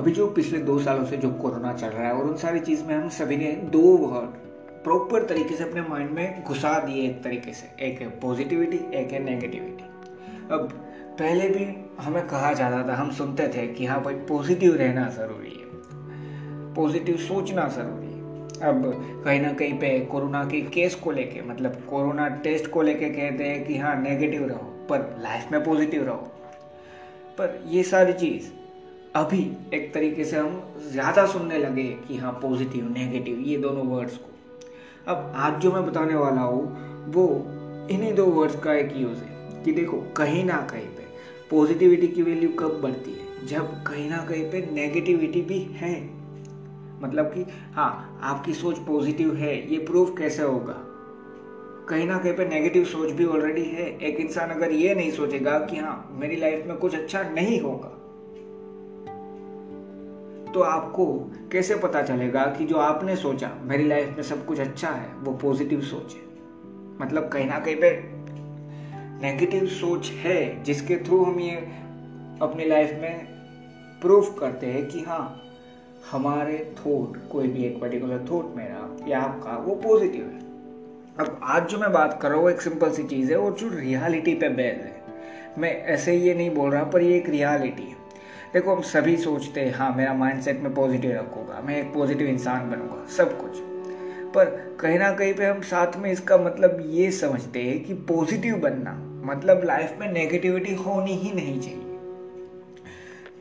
अभी जो पिछले दो सालों से जो कोरोना चल रहा है और उन सारी चीज़ में हम सभी ने दो वर्ड प्रॉपर तरीके से अपने माइंड में घुसा दिए एक तरीके से। एक है पॉजिटिविटी एक है नेगेटिविटी अब पहले भी हमें कहा जाता था, हम सुनते थे कि हाँ भाई पॉजिटिव रहना ज़रूरी है। पॉजिटिव सोचना ज़रूरी है। अब कहीं ना कहीं पे कोरोना के केस को लेके मतलब कोरोना टेस्ट को लेके कहते हैं कि हाँ नेगेटिव रहो, पर लाइफ में पॉजिटिव रहो। पर ये सारी चीज़ अभी एक तरीके से हम ज़्यादा सुनने लगे कि हाँ पॉजिटिव नेगेटिव ये दोनों वर्ड्स को। अब आज जो मैं बताने वाला हूँ, वो इन्हीं दो वर्ड्स का एक यूज़ है कि देखो, कहीं ना कहीं पे पॉजिटिविटी की वैल्यू कब बढ़ती है? जब कहीं ना कहीं पे नेगेटिविटी भी है। मतलब कि हाँ आपकी सोच पॉजिटिव है, ये प्रूफ कैसे होगा? कहीं ना कहीं पे नेगेटिव सोच भी ऑलरेडी है। एक इंसान अगर ये नहीं सोचेगा कि हाँ मेरी लाइफ में कुछ अच्छा नहीं होगा तो आपको कैसे पता चलेगा कि जो आपने सोचा, मेरी लाइफ में सब कुछ अच्छा है, वो पॉजिटिव सोच है? मतलब कहीं ना कहीं पे नेगेटिव सोच है, जिसके थ्रू हम ये अपनी लाइफ में प्रूफ करते हैं कि हाँ हमारे थॉट कोई भी एक पर्टिकुलर थॉट मेरा या आपका, वो पॉजिटिव है। अब आज जो मैं बात कर रहा हूँ एक सिंपल सी चीज़ है और जो रियलिटी पे बेस है। मैं ऐसे ये नहीं बोल रहा, पर ये एक रियलिटी है। देखो, हम सभी सोचते हैं हाँ मेरा माइंडसेट में पॉजिटिव रखूँगा, मैं एक पॉजिटिव इंसान बनूँगा, सब कुछ। पर कहीं ना कहीं पे हम साथ में इसका मतलब ये समझते हैं कि पॉजिटिव बनना मतलब लाइफ में नेगेटिविटी होनी ही नहीं चाहिए।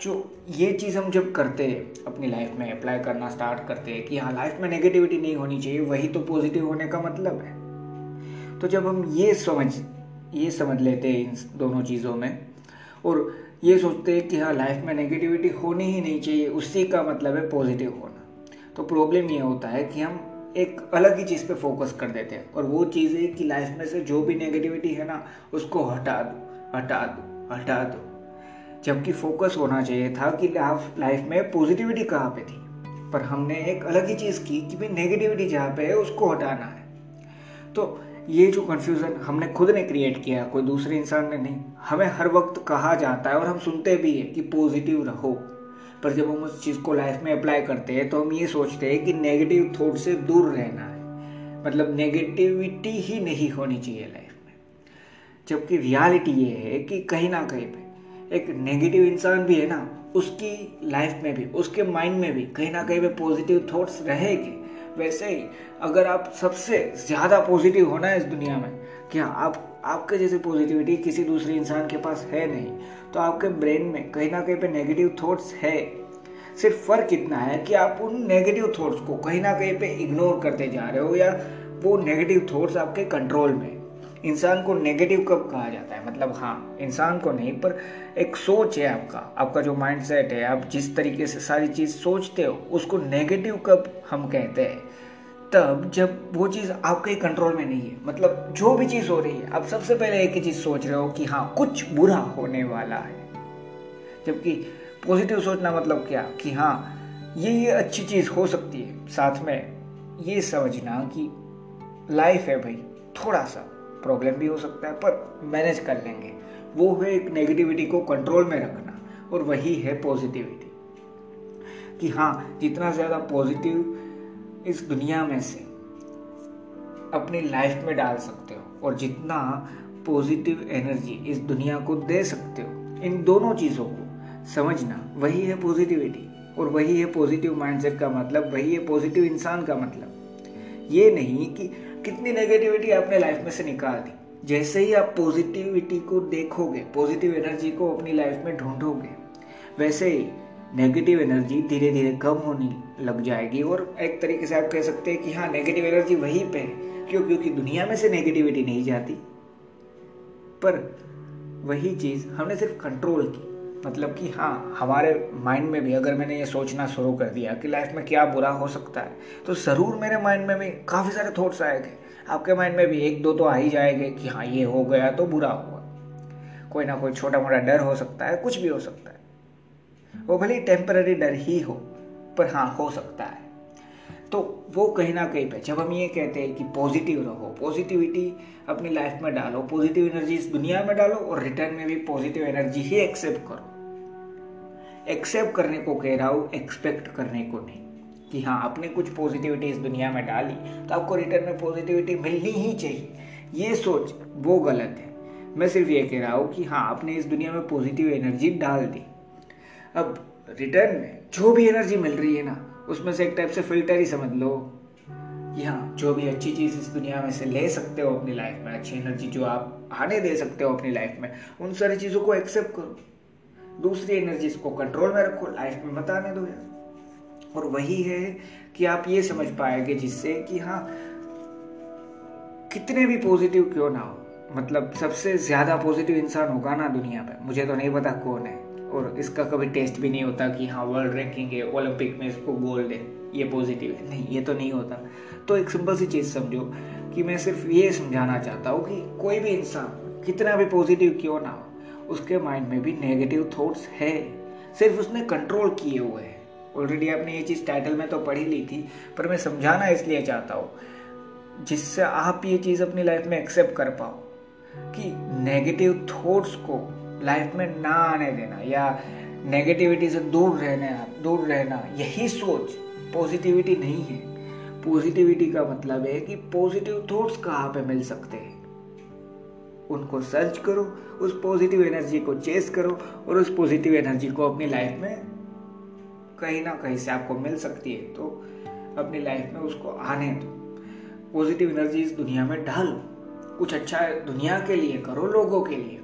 जो ये चीज़ हम जब करते हैं, अपनी लाइफ में अप्लाई करना स्टार्ट करते हैं कि हाँ लाइफ में नेगेटिविटी नहीं होनी चाहिए, वही तो पॉजिटिव होने का मतलब है। तो जब हम ये समझ ये समझ लेते हैं इन दोनों चीज़ों में, और ये सोचते हैं कि हाँ लाइफ में नेगेटिविटी होनी ही नहीं चाहिए, उसी का मतलब है पॉजिटिव होना। तो प्रॉब्लम ये होता है कि हम एक अलग ही चीज़ पे फोकस कर देते हैं और वो चीज़ है कि लाइफ में से जो भी नेगेटिविटी है ना, उसको हटा दो हटा दो हटा दो। जबकि फोकस होना चाहिए था कि लाइफ में पॉजिटिविटी कहाँ पे थी। पर हमने एक अलग ही चीज़ की कि भाई नेगेटिविटी जहाँ पे है, उसको हटाना है। तो ये जो कन्फ्यूज़न हमने खुद ने क्रिएट किया, कोई दूसरे इंसान ने नहीं। हमें हर वक्त कहा जाता है और हम सुनते भी हैं कि पॉजिटिव रहो। पर जब हम उस चीज़ को लाइफ में अप्लाई करते हैं तो हम ये सोचते हैं कि नेगेटिव थॉट से दूर रहना है। मतलब नेगेटिविटी ही नहीं होनी चाहिए लाइफ में। जबकि रियलिटी ये है कि कहीं ना कहीं पे एक नेगेटिव इंसान भी है ना, उसकी लाइफ में भी, उसके माइंड में भी कहीं ना कहीं पे पॉजिटिव थॉट्स रहेंगे। वैसे ही अगर आप सबसे ज़्यादा पॉजिटिव होना है इस दुनिया में, क्या आप, आपके जैसे पॉजिटिविटी किसी दूसरे इंसान के पास है नहीं? तो आपके ब्रेन में कहीं ना कहीं पे नेगेटिव थॉट्स है। सिर्फ़ फ़र्क इतना है कि आप उन नेगेटिव थॉट्स को कहीं ना कहीं पे इग्नोर करते जा रहे हो या वो नेगेटिव थॉट्स आपके कंट्रोल में। इंसान को नेगेटिव कब कहा जाता है? मतलब हाँ इंसान को नहीं, पर एक सोच है आपका। आपका जो माइंड सेट है, आप जिस तरीके से सारी चीज़ सोचते हो, उसको नेगेटिव कब हम कहते हैं? तब जब वो चीज़ आपके कंट्रोल में नहीं है मतलब जो भी चीज़ हो रही है, आप सबसे पहले एक ही चीज़ सोच रहे हो कि हाँ कुछ बुरा होने वाला है। जबकि पॉजिटिव सोचना मतलब क्या? कि हाँ ये ये अच्छी चीज़ हो सकती है। साथ में ये समझना कि लाइफ है भाई, थोड़ा सा प्रॉब्लम भी हो सकता है, पर मैनेज कर लेंगे। वो है एक नेगेटिविटी को कंट्रोल में रखना, और वही है पॉजिटिविटी कि हाँ जितना ज़्यादा पॉजिटिव इस दुनिया में से अपनी लाइफ में डाल सकते हो और जितना पॉजिटिव एनर्जी इस दुनिया को दे सकते हो, इन दोनों चीज़ों को समझना, वही है पॉजिटिविटी और वही है पॉजिटिव माइंडसेट का मतलब वही है पॉजिटिव इंसान का मतलब। ये नहीं कि कितनी नेगेटिविटी आपने लाइफ में से निकाल दी। जैसे ही आप पॉजिटिविटी को देखोगे पॉजिटिव एनर्जी को अपनी लाइफ में ढूंढोगे, वैसे ही नेगेटिव एनर्जी धीरे धीरे कम होने लग जाएगी और एक तरीके से आप कह सकते हैं कि हाँ नेगेटिव एनर्जी वहीं पे है। क्यों? क्योंकि दुनिया में से नेगेटिविटी नहीं जाती। पर वही चीज़ हमने सिर्फ़ कंट्रोल की। मतलब कि हाँ हमारे माइंड में भी अगर मैंने ये सोचना शुरू कर दिया कि लाइफ में क्या बुरा हो सकता है तो ज़रूर मेरे माइंड में भी काफ़ी सारे थॉट्स आएँगे। आपके माइंड में भी एक दो तो आ ही जाएँगे कि हाँ ये हो गया तो बुरा हुआ। कोई ना कोई छोटा मोटा डर हो सकता है, कुछ भी हो सकता है। वो भले ही टेम्पररी डर ही हो पर हाँ हो सकता है। तो वो कहीं ना कहीं पे, जब हम ये कहते हैं कि पॉजिटिव रहो पॉजिटिविटी अपनी लाइफ में डालो पॉजिटिव एनर्जी इस दुनिया में डालो और रिटर्न में भी पॉजिटिव एनर्जी ही एक्सेप्ट करो। एक्सेप्ट करने को कह रहा हूँ एक्सपेक्ट करने को नहीं। कि हाँ आपने कुछ पॉजिटिविटी इस दुनिया में डाली तो आपको रिटर्न में पॉजिटिविटी मिलनी ही चाहिए। ये सोच, वो गलत है। मैं सिर्फ़ ये कह रहा हूँ कि हाँ आपने इस दुनिया में पॉजिटिव एनर्जी डाल दी। अब रिटर्न में जो भी एनर्जी मिल रही है ना, उसमें से एक टाइप से फ़िल्टर ही समझ लो। कि हाँ जो भी अच्छी चीज़ इस दुनिया में से ले सकते हो अपनी लाइफ में, अच्छी एनर्जी जो आप आने दे सकते हो अपनी लाइफ में, उन सारी चीज़ों को एक्सेप्ट करो। दूसरी एनर्जीज को कंट्रोल में रखो लाइफ में मत आने दो यार। और वही है कि आप ये समझ पाएँगे जिससे कि हाँ कितने भी पॉजिटिव क्यों ना हो मतलब सबसे ज़्यादा पॉजिटिव इंसान होगा ना दुनिया में मुझे तो नहीं पता कौन है। और इसका कभी टेस्ट भी नहीं होता कि हाँ वर्ल्ड रैंकिंग है ओलंपिक में इसको गोल्ड है, ये पॉजिटिव है। नहीं, ये तो नहीं होता। तो एक सिंपल सी चीज़ समझो कि मैं सिर्फ़ ये समझाना चाहता हूँ कि कोई भी इंसान, कितना भी पॉजिटिव क्यों ना हो, उसके माइंड में भी नेगेटिव थॉट्स है। सिर्फ़ उसने कंट्रोल किए हुए हैं। ऑलरेडी आपने ये चीज़ टाइटल में तो पढ़ी ली थी, पर मैं समझाना इसलिए चाहता हूँ, जिससे आप ये चीज़ अपनी लाइफ में एक्सेप्ट कर पाओ कि नेगेटिव थॉट्स को लाइफ में ना आने देना या नेगेटिविटी से दूर रहने, दूर रहना, यही सोच पॉजिटिविटी नहीं है। पॉजिटिविटी का मतलब है कि पॉजिटिव थॉट्स कहाँ पे मिल सकते हैं? उनको सर्च करो, उस पॉजिटिव एनर्जी को चेस करो और उस पॉजिटिव एनर्जी को अपनी लाइफ में कहीं ना कहीं से आपको मिल सकती है। तो अपनी लाइफ में उसको आने दो। पॉजिटिव एनर्जी इस दुनिया में डालो कुछ अच्छा दुनिया के लिए करो, लोगों के लिए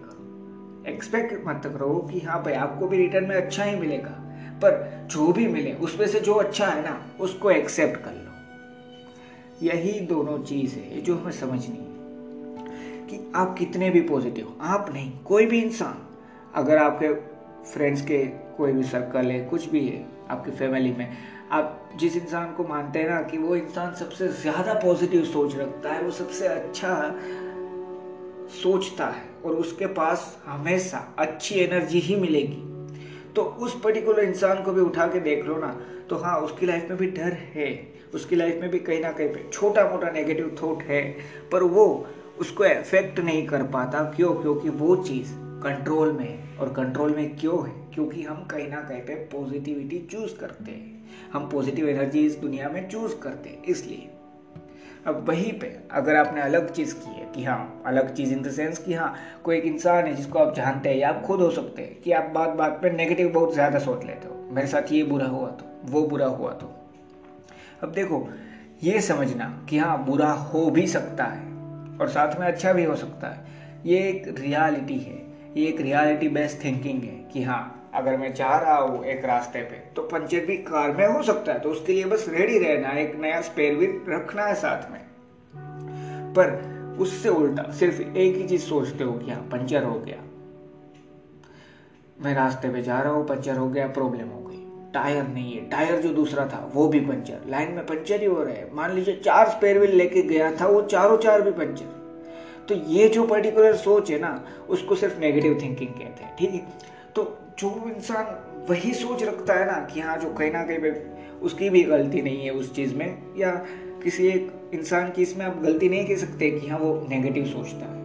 एक्सपेक्ट मत करो कि हाँ भाई, आपको भी रिटर्न में अच्छा ही मिलेगा। पर जो भी मिले, उसमें से जो अच्छा है ना, उसको एक्सेप्ट कर लो। यही दोनों चीज़ है जो हमें समझनी है कि आप कितने भी पॉजिटिव आप नहीं, कोई भी इंसान, अगर आपके फ्रेंड्स के कोई भी सर्कल है, कुछ भी है, आपकी फैमिली में, आप जिस इंसान को मानते हैं ना कि वो इंसान सबसे ज़्यादा पॉजिटिव सोच रखता है, वो सबसे अच्छा सोचता है और उसके पास हमेशा अच्छी एनर्जी ही मिलेगी। तो उस पर्टिकुलर इंसान को भी उठा के देख लो ना तो हाँ उसकी लाइफ में भी डर है। उसकी लाइफ में भी कहीं ना कहीं पे छोटा मोटा नेगेटिव थॉट है, पर वो उसको इफ़ेक्ट नहीं कर पाता। क्यों? क्योंकि वो चीज़ कंट्रोल में है। और कंट्रोल में क्यों है? क्योंकि हम कहीं ना कहीं पे पॉजिटिविटी चूज़ करते हैं। हम पॉजिटिव एनर्जी इस दुनिया में चूज़ करते हैं, इसलिए। अब वहीं पे अगर आपने अलग चीज़ की है कि हाँ अलग चीज़ इन द सेंस कि हाँ कोई एक इंसान है जिसको आप जानते हैं या आप खुद हो सकते हैं कि आप बात बात पे नेगेटिव बहुत ज़्यादा सोच लेते हो। मेरे साथ ये बुरा हुआ तो वो बुरा हुआ तो। अब देखो, ये समझना कि हाँ बुरा हो भी सकता है और साथ में अच्छा भी हो सकता है। ये एक रियलिटी है, ये एक रियलिटी बेस्ड थिंकिंग है कि हाँ अगर मैं चाह रहा हूँ एक रास्ते पे तो पंचर भी कार में हो सकता है तो उसके लिए बस रेडी रहना, एक नया स्पेयर भी रखना है साथ में। पर उससे उल्टा, सिर्फ़ एक ही चीज़ सोचते हो कि हाँ पंचर हो गया। मैं रास्ते पे जा रहा हूँ, पंचर हो गया प्रॉब्लम हो गई। टायर नहीं है, टायर जो दूसरा था, वो भी पंचर। लाइन में पंचर ही हो रहा है। मान लीजिए चार स्पेयर व्हील लेके गया था, वो चारों चार भी पंचर। तो ये जो पर्टिकुलर सोच है ना, उसको सिर्फ़ नेगेटिव थिंकिंग कहते हैं, ठीक है? तो जो इंसान वही सोच रखता है ना कि हाँ जो कहीं ना कहीं उसकी भी गलती नहीं है उस चीज़ में, या किसी एक इंसान की इसमें आप गलती नहीं कह सकते कि हाँ वो नेगेटिव सोचता है।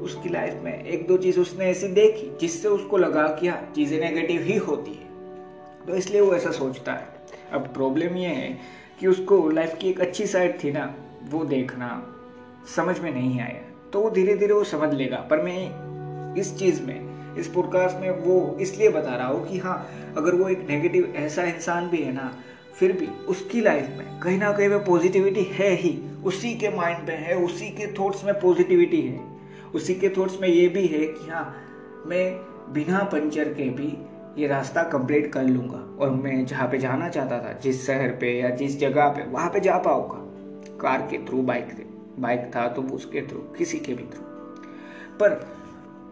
उसकी लाइफ में एक दो चीज़ उसने ऐसी देखी जिससे उसको लगा कि हाँ चीज़ें नेगेटिव ही होती है। तो इसलिए वो ऐसा सोचता है। अब प्रॉब्लम ये है कि उसको लाइफ की एक अच्छी साइड थी ना, वो देखना समझ में नहीं आया। तो वो धीरे धीरे वो समझ लेगा। पर मैं इस चीज़ में इस पॉडकास्ट में वो इसलिए बता रहा हूँ कि हाँ अगर वो एक नेगेटिव ऐसा इंसान भी है ना, फिर भी उसकी लाइफ में कहीं ना कहीं में पॉजिटिविटी है ही। उसी के माइंड में है, उसी के थॉट्स में पॉजिटिविटी है। उसी के थॉट्स में ये भी है कि हाँ मैं बिना पंचर के भी ये रास्ता कंप्लीट कर लूँगा और मैं जहाँ पे जाना चाहता था, जिस शहर पे या जिस जगह पे, वहाँ पे जा पाऊँगा। कार के थ्रू बाइक बाइक था तो उसके थ्रू किसी के भी थ्रू पर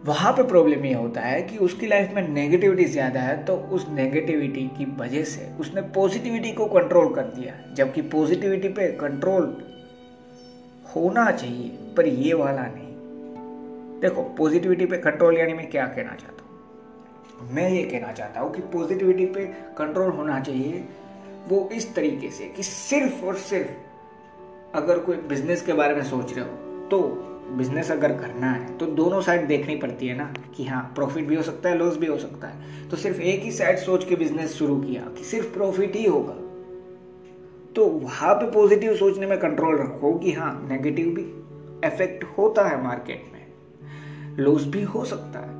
वहाँ पे प्रॉब्लम ये होता है कि उसकी लाइफ में नेगेटिविटी ज़्यादा है तो उस नेगेटिविटी की वजह से उसने पॉजिटिविटी को कंट्रोल कर दिया। जबकि पॉजिटिविटी पे कंट्रोल होना चाहिए, पर ये वाला नहीं। देखो पॉजिटिविटी पे कंट्रोल यानी मैं क्या कहना चाहता हूँ? मैं ये कहना चाहता हूँ कि पॉजिटिविटी पे कंट्रोल होना चाहिए, वो इस तरीके से कि सिर्फ़ और सिर्फ़ अगर कोई बिज़नेस के बारे में सोच रहे हो तो बिज़नेस अगर करना है तो दोनों साइड देखनी पड़ती है ना कि हाँ प्रॉफिट भी हो सकता है लॉस भी हो सकता है। तो सिर्फ़ एक ही साइड सोच के बिज़नेस शुरू किया कि सिर्फ़ प्रॉफिट ही होगा। तो वहाँ पे पॉजिटिव सोचने में कंट्रोल रखो कि हाँ नेगेटिव भी इफ़ेक्ट होता है मार्केट में। लॉस भी हो सकता है।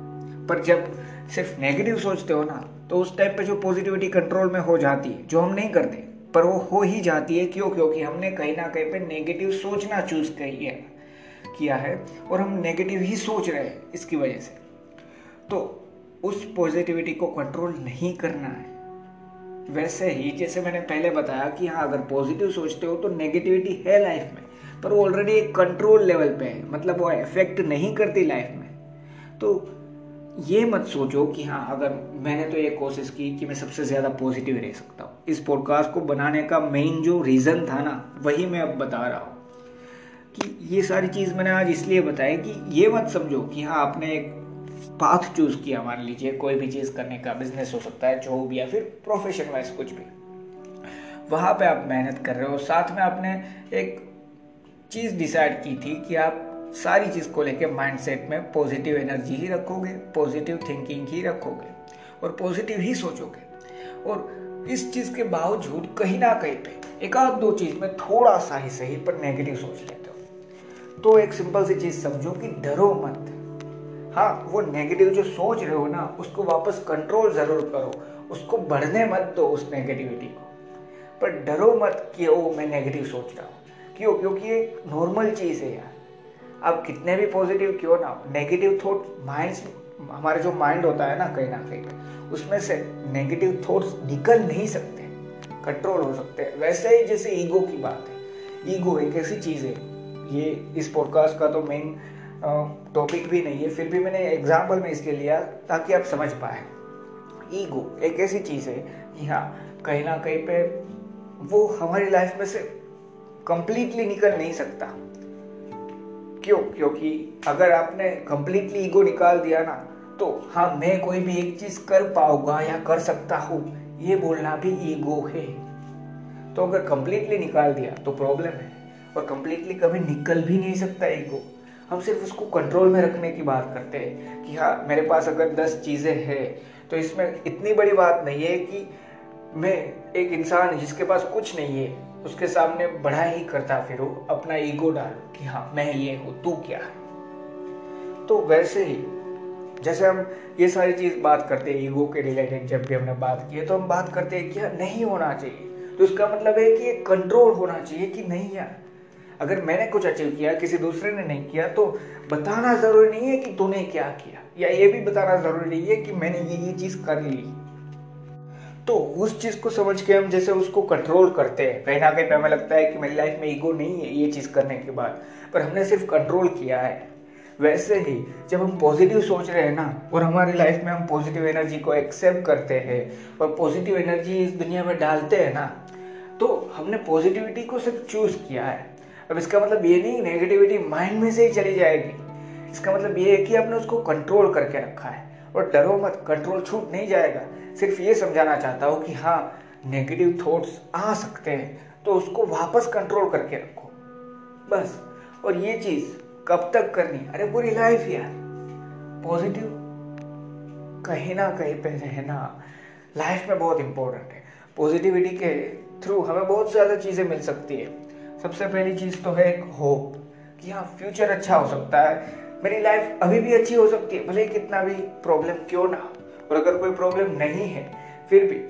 पर जब सिर्फ़ नेगेटिव सोचते हो ना तो उस टाइम पे जो पॉजिटिविटी कंट्रोल में हो जाती है, जो हम नहीं करते, पर वो हो ही जाती है क्यों? क्योंकि हमने कहीं ना कहीं पे नेगेटिव सोचना चूज़ किया है। किया है और हम नेगेटिव ही सोच रहे हैं इसकी वजह से। तो उस पॉजिटिविटी को कंट्रोल नहीं करना है। वैसे ही जैसे मैंने पहले बताया कि हाँ अगर पॉजिटिव सोचते हो तो नेगेटिविटी है लाइफ में, पर वो ऑलरेडी एक कंट्रोल लेवल पे है मतलब वो इफ़ेक्ट नहीं करती लाइफ में। तो ये मत सोचो कि हाँ अगर मैंने तो ये कोशिश की कि मैं सबसे ज़्यादा पॉजिटिव रह सकता हूँ। इस पॉडकास्ट को बनाने का मेन जो रीज़न था ना, वही मैं अब बता रहा हूँ। कि ये सारी चीज़ मैंने आज इसलिए बताया कि ये मत समझो कि हाँ आपने एक पाथ चूज़ किया, मान लीजिए, कोई भी चीज़ करने का बिज़नेस हो सकता है जॉब या फिर प्रोफेशन वाइज कुछ भी। वहाँ पे आप मेहनत कर रहे हो, साथ में आपने एक चीज़ डिसाइड की थी कि आप सारी चीज़ को लेके माइंडसेट में पॉजिटिव एनर्जी ही रखोगे पॉजिटिव थिंकिंग ही रखोगे, और पॉजिटिव ही सोचोगे। और इस चीज़ के बावजूद कहीं ना कहीं पे एक आध दो चीज़ में थोड़ा सा ही सही पर नेगेटिव सोच हो तो एक सिंपल सी चीज़ समझो कि डरो मत। हाँ वो नेगेटिव जो सोच रहे हो ना, उसको वापस कंट्रोल ज़रूर करो। उसको बढ़ने मत दो उस नेगेटिविटी को। पर डरो मत कि, ओ, मैं नेगेटिव सोच रहा हूँ। क्यों? क्योंकि ये नॉर्मल चीज़ है यार। आप कितने भी पॉजिटिव क्यों ना नेगेटिव थॉट माइंड हमारे जो माइंड होता है ना, कहीं ना कहीं, उसमें से नेगेटिव थॉट्स निकल नहीं सकते। कंट्रोल हो सकते वैसे ही जैसे ईगो की बात है। ईगो एक ऐसी चीज़ है ये इस पॉडकास्ट का तो मेन टॉपिक भी नहीं है, फिर भी मैंने एग्ज़ाम्पल में इसके लिया ताकि आप समझ पाए। ईगो एक ऐसी चीज़ है कि हाँ कहीं ना कहीं पे वो हमारी लाइफ में से कंप्लीटली निकल नहीं सकता। क्यों? क्योंकि अगर आपने कंप्लीटली ईगो निकाल दिया ना तो हाँ मैं कोई भी एक चीज़ कर पाऊँगा या कर सकता हूँ, ये बोलना भी ईगो है। तो अगर कंप्लीटली निकाल दिया तो प्रॉब्लम है। और कंप्लीटली कभी निकल भी नहीं सकता ईगो हम सिर्फ़ उसको कंट्रोल में रखने की बात करते हैं कि हाँ मेरे पास अगर दस चीज़ें हैं तो इसमें इतनी बड़ी बात नहीं है कि मैं एक इंसान जिसके पास कुछ नहीं है। उसके सामने बड़ा ही करता फिर, अपना ईगो डाल कि हाँ मैं ये हूँ, तू क्या है? तो वैसे ही, जैसे हम ये सारी चीज़ बात करते हैं ईगो के रिलेटेड जब भी हमने बात की है तो हम बात करते हैं कि हाँ नहीं होना चाहिए। तो इसका मतलब है कि कंट्रोल होना चाहिए कि नहीं यार। अगर मैंने कुछ अचीव किया, किसी दूसरे ने नहीं किया तो बताना ज़रूरी नहीं है कि तूने क्या किया, या ये भी बताना ज़रूरी नहीं है कि मैंने ये ये चीज़ कर ली। तो उस चीज़ को समझ के हम जैसे उसको कंट्रोल करते हैं। कहीं ना कहीं हमें लगता है कि मेरी लाइफ में ईगो नहीं है ये चीज़ करने के बाद, पर हमने सिर्फ़ कंट्रोल किया है। वैसे ही जब हम पॉजिटिव सोच रहे हैं ना, और हमारी लाइफ में हम पॉजिटिव एनर्जी को एक्सेप्ट करते हैं, और पॉजिटिव एनर्जी इस दुनिया में डालते हैं ना तो हमने पॉजिटिविटी को सिर्फ़ चूज़ किया है। अब इसका मतलब ये नहीं नेगेटिविटी माइंड में से ही चली जाएगी। इसका मतलब ये है कि आपने उसको कंट्रोल करके रखा है। और डरो मत कंट्रोल छूट नहीं जाएगा। सिर्फ़ ये समझाना चाहता हूँ कि हाँ नेगेटिव थॉट्स आ सकते हैं तो उसको वापस कंट्रोल करके रखो। बस। और ये चीज़ कब तक करनी? अरे पूरी लाइफ यार। पॉजिटिव कहीं ना कहीं पे रहना लाइफ में बहुत इंपॉर्टेंट है। पॉजिटिविटी के थ्रू हमें बहुत ज़्यादा चीज़ें मिल सकती है। सबसे पहली चीज़ तो है एक होप कि हाँ फ्यूचर अच्छा हो सकता है। मेरी लाइफ अभी भी अच्छी हो सकती है, भले कितना भी प्रॉब्लम क्यों ना और अगर कोई प्रॉब्लम नहीं है, फिर भी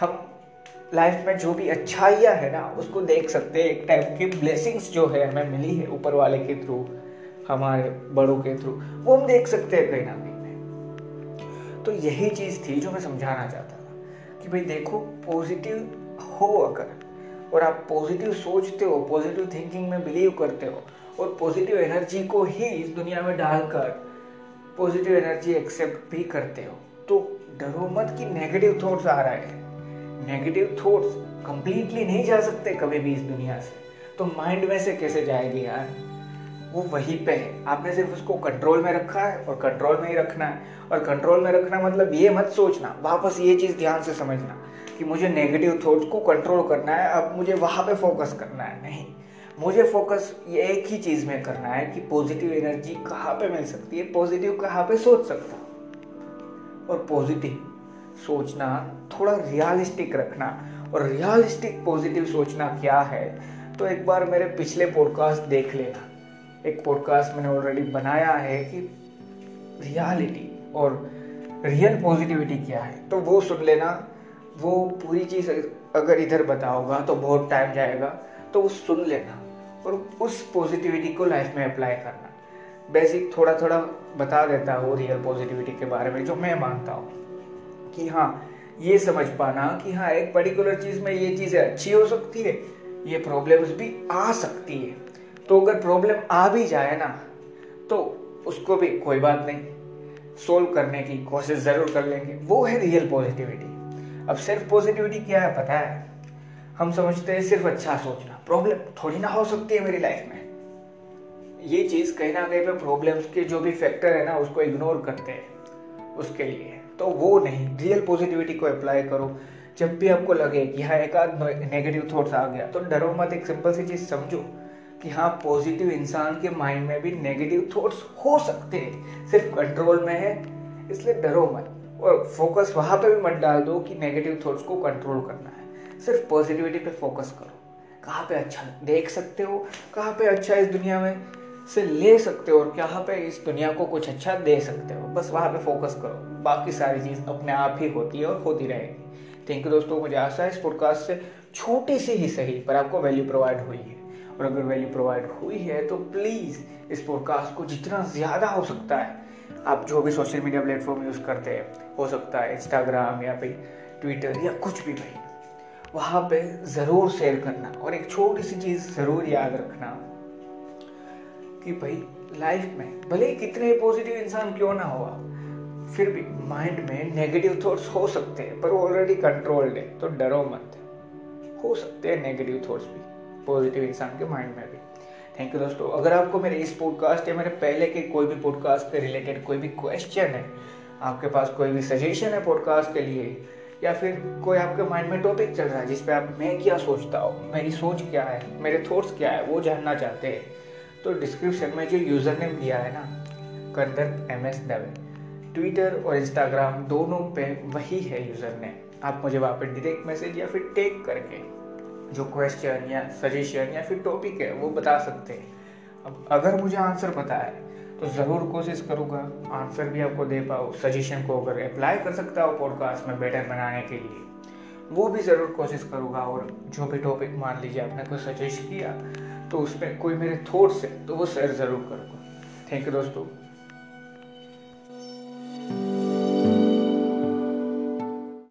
हम लाइफ में जो भी अच्छाइयाँ है ना, उसको देख सकते हैं। एक टाइप की ब्लेसिंग्स जो है, हमें मिली है ऊपर वाले के थ्रू हमारे बड़ों के थ्रू वो हम देख सकते हैं कहीं ना कहीं। तो यही चीज़ थी जो मैं समझाना चाहता था कि भाई देखो पॉजिटिव हो अगर और आप पॉजिटिव सोचते हो पॉजिटिव थिंकिंग में बिलीव करते हो, और पॉजिटिव एनर्जी को ही इस दुनिया में डालकर पॉजिटिव एनर्जी एक्सेप्ट भी करते हो तो डरो मत कि नेगेटिव थॉट्स आ रहा है। नेगेटिव थॉट्स कंप्लीटली नहीं जा सकते कभी भी इस दुनिया से। तो माइंड में से कैसे जाएगी यार? वो वहीं पे है। आपने सिर्फ़ उसको कंट्रोल में रखा है और कंट्रोल में ही रखना है। और कंट्रोल में रखना मतलब ये मत सोचना, वापस ये चीज़ ध्यान से समझना। कि मुझे नेगेटिव थॉट्स को कंट्रोल करना है, अब मुझे वहाँ पे फोकस करना है। नहीं, मुझे फोकस ये एक ही चीज़ में करना है कि पॉजिटिव एनर्जी कहाँ पे मिल सकती है पॉजिटिव कहाँ पे सोच सकता और पॉजिटिव सोचना, थोड़ा रियलिस्टिक रखना। और रियलिस्टिक पॉजिटिव सोचना क्या है तो एक बार मेरे पिछले पॉडकास्ट देख लेना। एक पॉडकास्ट मैंने ऑलरेडी बनाया है कि रियलिटी और रियल पॉजिटिविटी क्या है तो वो सुन लेना। वो पूरी चीज़ अगर इधर बताओगा तो बहुत टाइम जाएगा तो वो सुन लेना और उस पॉजिटिविटी को लाइफ में अप्लाई करना। बेसिक थोड़ा थोड़ा बता देता हूँ रियल पॉजिटिविटी के बारे में, जो मैं मानता हूँ कि हाँ ये समझ पाना कि हाँ एक पर्टिकुलर चीज़ में ये चीज़ें अच्छी हो सकती है, ये प्रॉब्लम्स भी आ सकती है। तो अगर प्रॉब्लम आ भी जाए ना तो उसको भी कोई बात नहीं सोल्व करने की कोशिश ज़रूर कर लेंगे। वो है रियल पॉजिटिविटी अब सिर्फ़ पॉजिटिविटी क्या है, पता है? हम समझते हैं सिर्फ़ अच्छा सोचना। प्रॉब्लम थोड़ी ना हो सकती है मेरी लाइफ में। ये चीज़ कहीं ना कहीं पे प्रॉब्लम्स के जो भी फैक्टर है ना, उसको इग्नोर करते हैं, उसके लिए। तो वो नहीं रियल पॉजिटिविटी को अप्लाई करो। जब भी आपको लगे कि हाँ एक आध नेगेटिव थॉट्स आ गया तो डरो मत, एक सिंपल सी चीज़ समझो कि हाँ पॉजिटिव इंसान के माइंड में भी नेगेटिव थॉट्स हो सकते हैं। सिर्फ़ कंट्रोल में है, इसलिए डरो मत। और फोकस वहाँ पे भी मत डाल दो कि नेगेटिव थॉट्स को कंट्रोल करना है। सिर्फ़ पॉजिटिविटी पे फोकस करो। कहाँ पे अच्छा देख सकते हो? कहाँ पे अच्छा इस दुनिया में से ले सकते हो? और कहाँ पे इस दुनिया को कुछ अच्छा दे सकते हो? बस वहाँ पे फोकस करो। बाकी सारी चीज़ अपने आप ही होती है और होती रहेगी। थैंक यू दोस्तों, मुझे आशा है इस पॉडकास्ट से छोटी सी ही सही, पर आपको वैल्यू प्रोवाइड हुई है। और अगर वैल्यू प्रोवाइड हुई है तो प्लीज़ इस पॉडकास्ट को जितना ज़्यादा हो सकता है, आप जो भी सोशल मीडिया प्लेटफॉर्म यूज़ करते हैं हो सकता है इंस्टाग्राम या फिर ट्विटर या कुछ भी भाई। वहाँ पे ज़रूर शेयर करना और एक छोटी सी चीज़ ज़रूर याद रखना कि भाई लाइफ में भले ही कितने पॉजिटिव इंसान क्यों ना हुआ फिर भी माइंड में नेगेटिव थॉट्स हो सकते हैं, पर ऑलरेडी कंट्रोल्ड है तो डरो मत। हो सकते हैं नेगेटिव थॉट्स भी पॉजिटिव इंसान के माइंड में भी। थैंक यू दोस्तों। अगर आपको मेरे इस पॉडकास्ट या मेरे पहले के कोई भी पॉडकास्ट के रिलेटेड कोई भी क्वेश्चन है आपके पास कोई भी सजेशन है पॉडकास्ट के लिए, या फिर कोई आपके माइंड में टॉपिक चल रहा है जिस पे आप मैं क्या सोचता हूँ, मेरी सोच क्या है, मेरे थॉट्स क्या है, वो जानना चाहते हैं तो डिस्क्रिप्शन में जो यूज़र नेम दिया है ना कंदर एम एस दवे ट्विटर और इंस्टाग्राम दोनों पे वही है यूज़र नेम आप मुझे वहाँ पर डायरेक्ट मैसेज या फिर टेक करके जो क्वेश्चन या सजेशन या फिर टॉपिक है, वो बता सकते हैं। अब अगर मुझे आंसर पता है तो ज़रूर कोशिश करूँगा आंसर भी आपको दे पाओ सजेशन को अगर अप्लाई कर सकता हो पॉडकास्ट में बेटर बनाने के लिए, वो भी ज़रूर कोशिश करूँगा और जो भी टॉपिक मान लीजिए आपने कोई सजेस्ट किया तो उसमें कोई मेरे थॉट्स है तो वो शेयर ज़रूर करूँगा। थैंक यू दोस्तों।